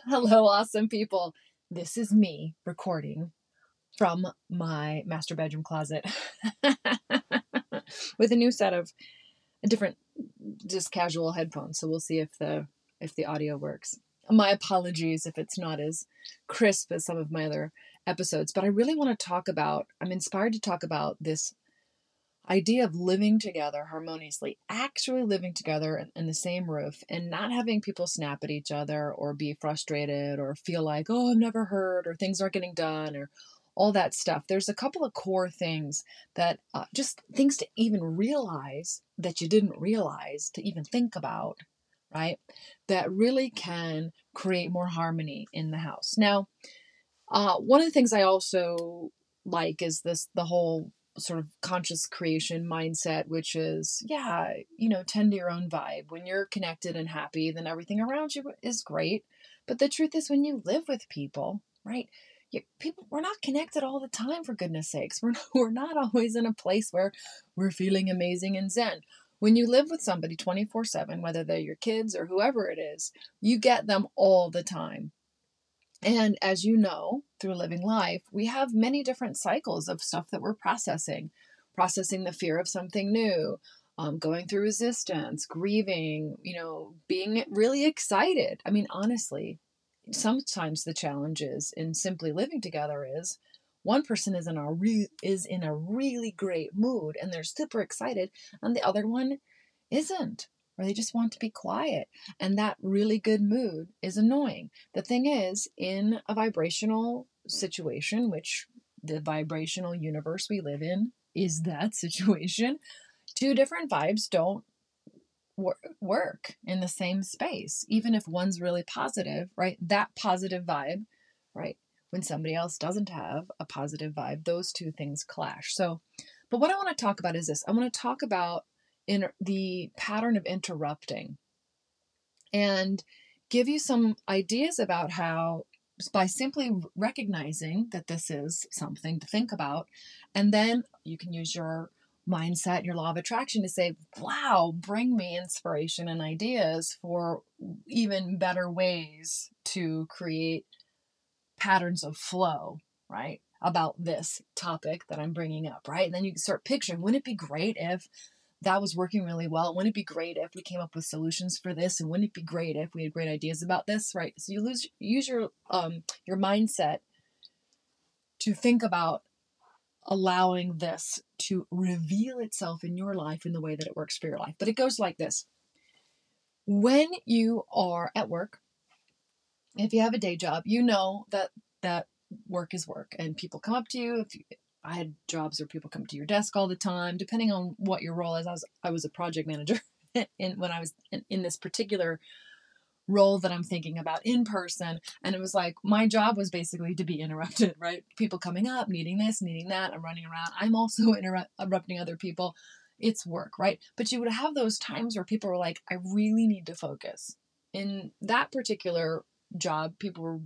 Hello, awesome people. This is me recording from my master bedroom closet with a new set of different just casual headphones. So we'll see if the if the audio works. My apologies if it's not as crisp as some of my other episodes, but I really want to talk about I'm inspired to talk about this idea of living together harmoniously, actually living together in, the same roof and not having people snap at each other or be frustrated or feel like, oh, I'm never heard or things aren't getting done or all that stuff. There's a couple of core things that uh, just things to even realize that you didn't realize to even think about, right? That really can create more harmony in the house. Now, uh, one of the things I also like is this the whole sort of conscious creation mindset, which is, yeah, you know, tend to your own vibe. When you're connected and happy, then everything around you is great. But the truth is, when you live with people, right? You, people, we're not connected all the time, for goodness sakes. We're not, we're not always in a place where we're feeling amazing and zen. When you live with somebody 24 7, whether they're your kids or whoever it is, you get them all the time. And as you know, through living life, we have many different cycles of stuff that we're processing processing the fear of something new, um, going through resistance, grieving, you know, being really excited. I mean, honestly, sometimes the challenges in simply living together is one person is in a re- is in a really great mood and they're super excited and the other one isn't or they just want to be quiet. And that really good mood is annoying. The thing is, in a vibrational situation, which the vibrational universe we live in is that situation, two different vibes don't wor- work in the same space. Even if one's really positive, right? That positive vibe, right? When somebody else doesn't have a positive vibe, those two things clash. So, but what I want to talk about is this I want to talk about in the pattern of interrupting and give you some ideas about how by simply recognizing that this is something to think about and then you can use your mindset your law of attraction to say wow bring me inspiration and ideas for even better ways to create patterns of flow right about this topic that i'm bringing up right? And then you can start picturing wouldn't it be great if that was working really well. Wouldn't it be great if we came up with solutions for this? And wouldn't it be great if we had great ideas about this? Right. So you lose use your um your mindset to think about allowing this to reveal itself in your life in the way that it works for your life. But it goes like this. When you are at work, if you have a day job, you know that that work is work and people come up to you if you, I had jobs where people come to your desk all the time, depending on what your role is. I was I was a project manager in when I was in, in this particular role that I'm thinking about in person. And it was like my job was basically to be interrupted, right? People coming up, needing this, needing that. I'm running around. I'm also interrupting other people. It's work, right? But you would have those times where people were like, I really need to focus. In that particular job, people were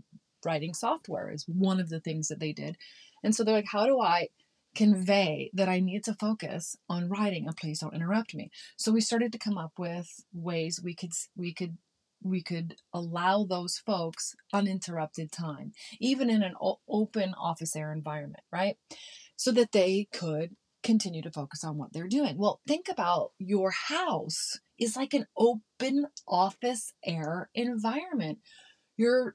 writing software, is one of the things that they did. And so they're like, how do I convey that I need to focus on writing and please don't interrupt me? So we started to come up with ways we could we could we could allow those folks uninterrupted time, even in an open office air environment, right? So that they could continue to focus on what they're doing. Well, think about your house is like an open office air environment. Your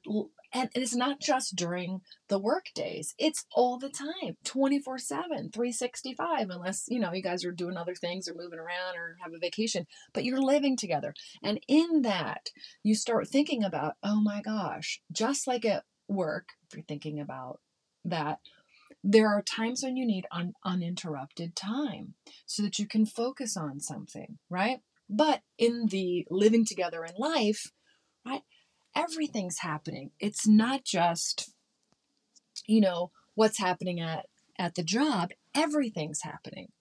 and it's not just during the work days, it's all the time, 24 7, 365, unless, you know, you guys are doing other things or moving around or have a vacation, but you're living together. And in that, you start thinking about, oh my gosh, just like at work, if you're thinking about that, there are times when you need un- uninterrupted time so that you can focus on something, right? But in the living together in life, right? Everything's happening. It's not just, you know, what's happening at, at the job, everything's happening.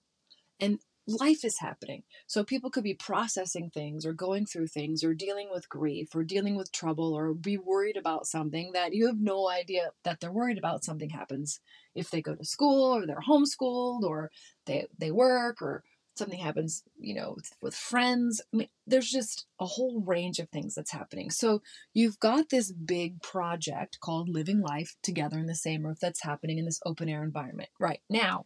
And life is happening. So people could be processing things or going through things or dealing with grief or dealing with trouble or be worried about something that you have no idea that they're worried about something happens if they go to school or they're homeschooled or they, they work or something happens, you know, with, friends. I mean, there's just a whole range of things that's happening. So you've got this big project called Living Life Together in the Same Roof that's happening in this open air environment right now.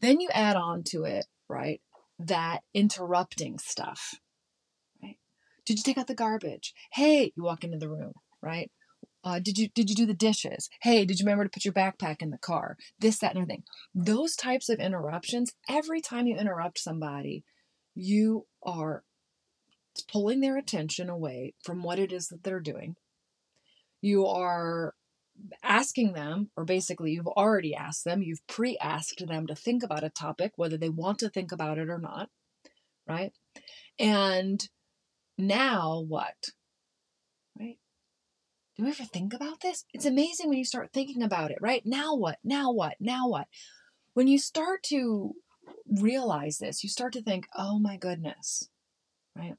Then you add on to it, right, that interrupting stuff, right? Did you take out the garbage? Hey, you walk into the room, right? Uh, did you did you do the dishes? Hey, did you remember to put your backpack in the car? This, that, and everything. Those types of interruptions. Every time you interrupt somebody, you are pulling their attention away from what it is that they're doing. You are asking them, or basically you've already asked them, you've pre-asked them to think about a topic, whether they want to think about it or not, right? And now what? You ever think about this? It's amazing when you start thinking about it, right? Now what? Now what? Now what? When you start to realize this, you start to think, oh my goodness, right?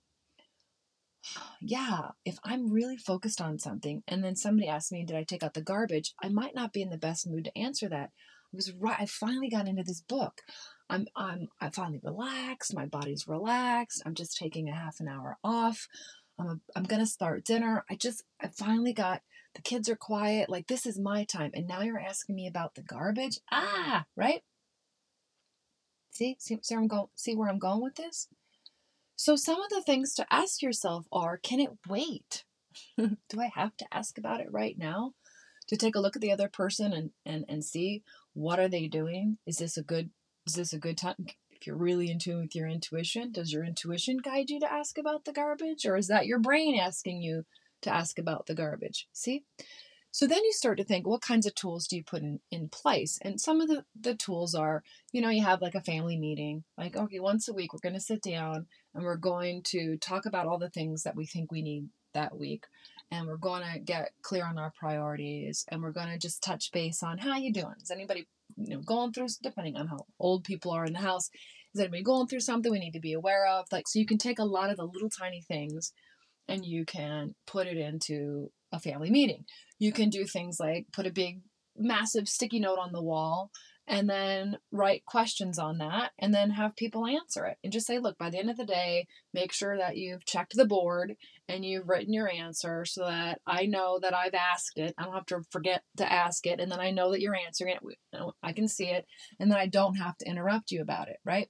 Yeah, if I'm really focused on something and then somebody asks me, did I take out the garbage? I might not be in the best mood to answer that. I was right. I finally got into this book. I'm, I'm, I finally relaxed. My body's relaxed. I'm just taking a half an hour off. I'm, a, I'm gonna start dinner. I just I finally got the kids are quiet. Like this is my time, and now you're asking me about the garbage. Ah, right. See, see, see where I'm going. See where I'm going with this. So some of the things to ask yourself are: Can it wait? Do I have to ask about it right now? To take a look at the other person and and and see what are they doing? Is this a good is this a good time? If you're really in tune with your intuition, does your intuition guide you to ask about the garbage? Or is that your brain asking you to ask about the garbage? See? So then you start to think, what kinds of tools do you put in, in place? And some of the, the tools are, you know, you have like a family meeting, like, okay, once a week, we're going to sit down and we're going to talk about all the things that we think we need that week. And we're going to get clear on our priorities and we're going to just touch base on how you doing? Is anybody you know going through depending on how old people are in the house is anybody going through something we need to be aware of like so you can take a lot of the little tiny things and you can put it into a family meeting. You can do things like put a big massive sticky note on the wall and then write questions on that and then have people answer it and just say look by the end of the day make sure that you've checked the board and you've written your answer so that i know that i've asked it. I don't have to forget to ask it and then i know that you're answering it i can see it and then i don't have to interrupt you about it right?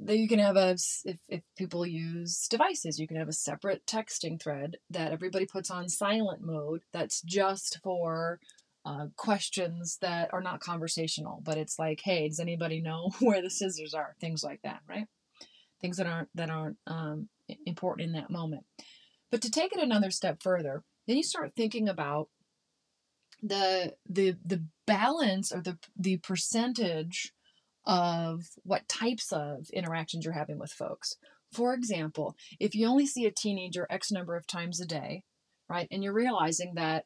That you can have a if, if people use devices you can have a separate texting thread that everybody puts on silent mode that's just for uh, questions that are not conversational, but it's like, hey, does anybody know where the scissors are? Things like that, right? Things that aren't that aren't um, important in that moment. But to take it another step further, then you start thinking about the the the balance or the the percentage of what types of interactions you're having with folks. For example, if you only see a teenager X number of times a day, right, and you're realizing that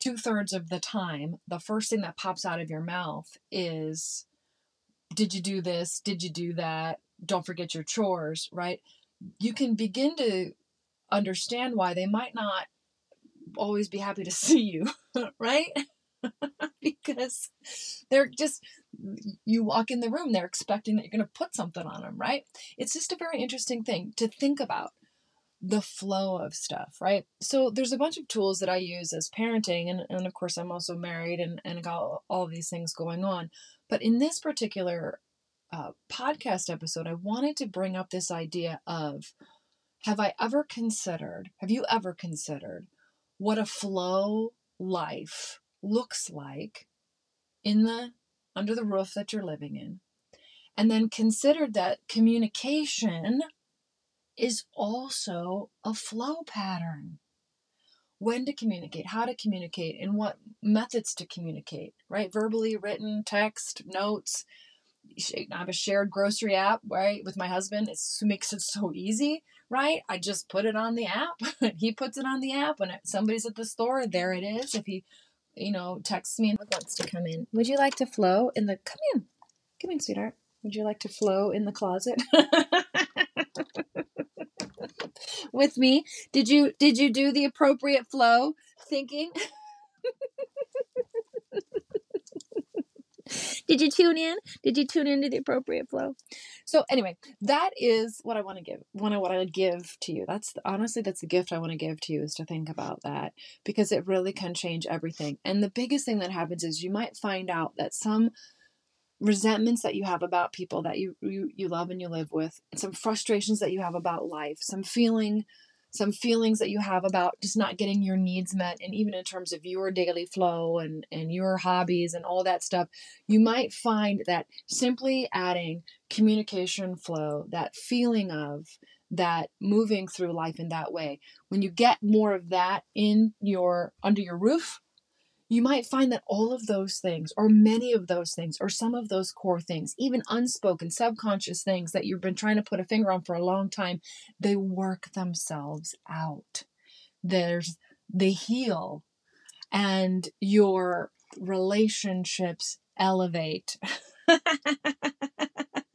two thirds of the time, the first thing that pops out of your mouth is, Did you do this? Did you do that? Don't forget your chores, right? You can begin to understand why they might not always be happy to see you, right? because they're just, you walk in the room, they're expecting that you're going to put something on them, right? It's just a very interesting thing to think about the flow of stuff, right? So there's a bunch of tools that I use as parenting, and, and of course, I'm also married and, and got all, these things going on. But in this particular uh, podcast episode, I wanted to bring up this idea of have I ever considered, have you ever considered what a flow life looks like in the under the roof that you're living in? And then considered that communication is also a flow pattern. When to communicate, how to communicate, and what methods to communicate, right? Verbally, written, text, notes. I have a shared grocery app, right, with my husband. It makes it so easy, right? I just put it on the app. he puts it on the app. When somebody's at the store, there it is. If he, you know, texts me and wants to come in, would you like to flow in the? Come in, come in, sweetheart. Would you like to flow in the closet? with me. Did you did you do the appropriate flow thinking? Did you tune in? Did you tune into the appropriate flow? So anyway, that is what I want to give. One of what I give to you. That's the, honestly that's the gift I want to give to you is to think about that because it really can change everything. And the biggest thing that happens is you might find out that some resentments that you have about people that you you, you love and you live with, some frustrations that you have about life, some feeling some feelings that you have about just not getting your needs met and even in terms of your daily flow and and your hobbies and all that stuff you might find that simply adding communication flow that feeling of that moving through life in that way when you get more of that in your under your roof you might find that all of those things, or many of those things, or some of those core things, even unspoken, subconscious things that you've been trying to put a finger on for a long time, they work themselves out. There's they heal and your relationships elevate.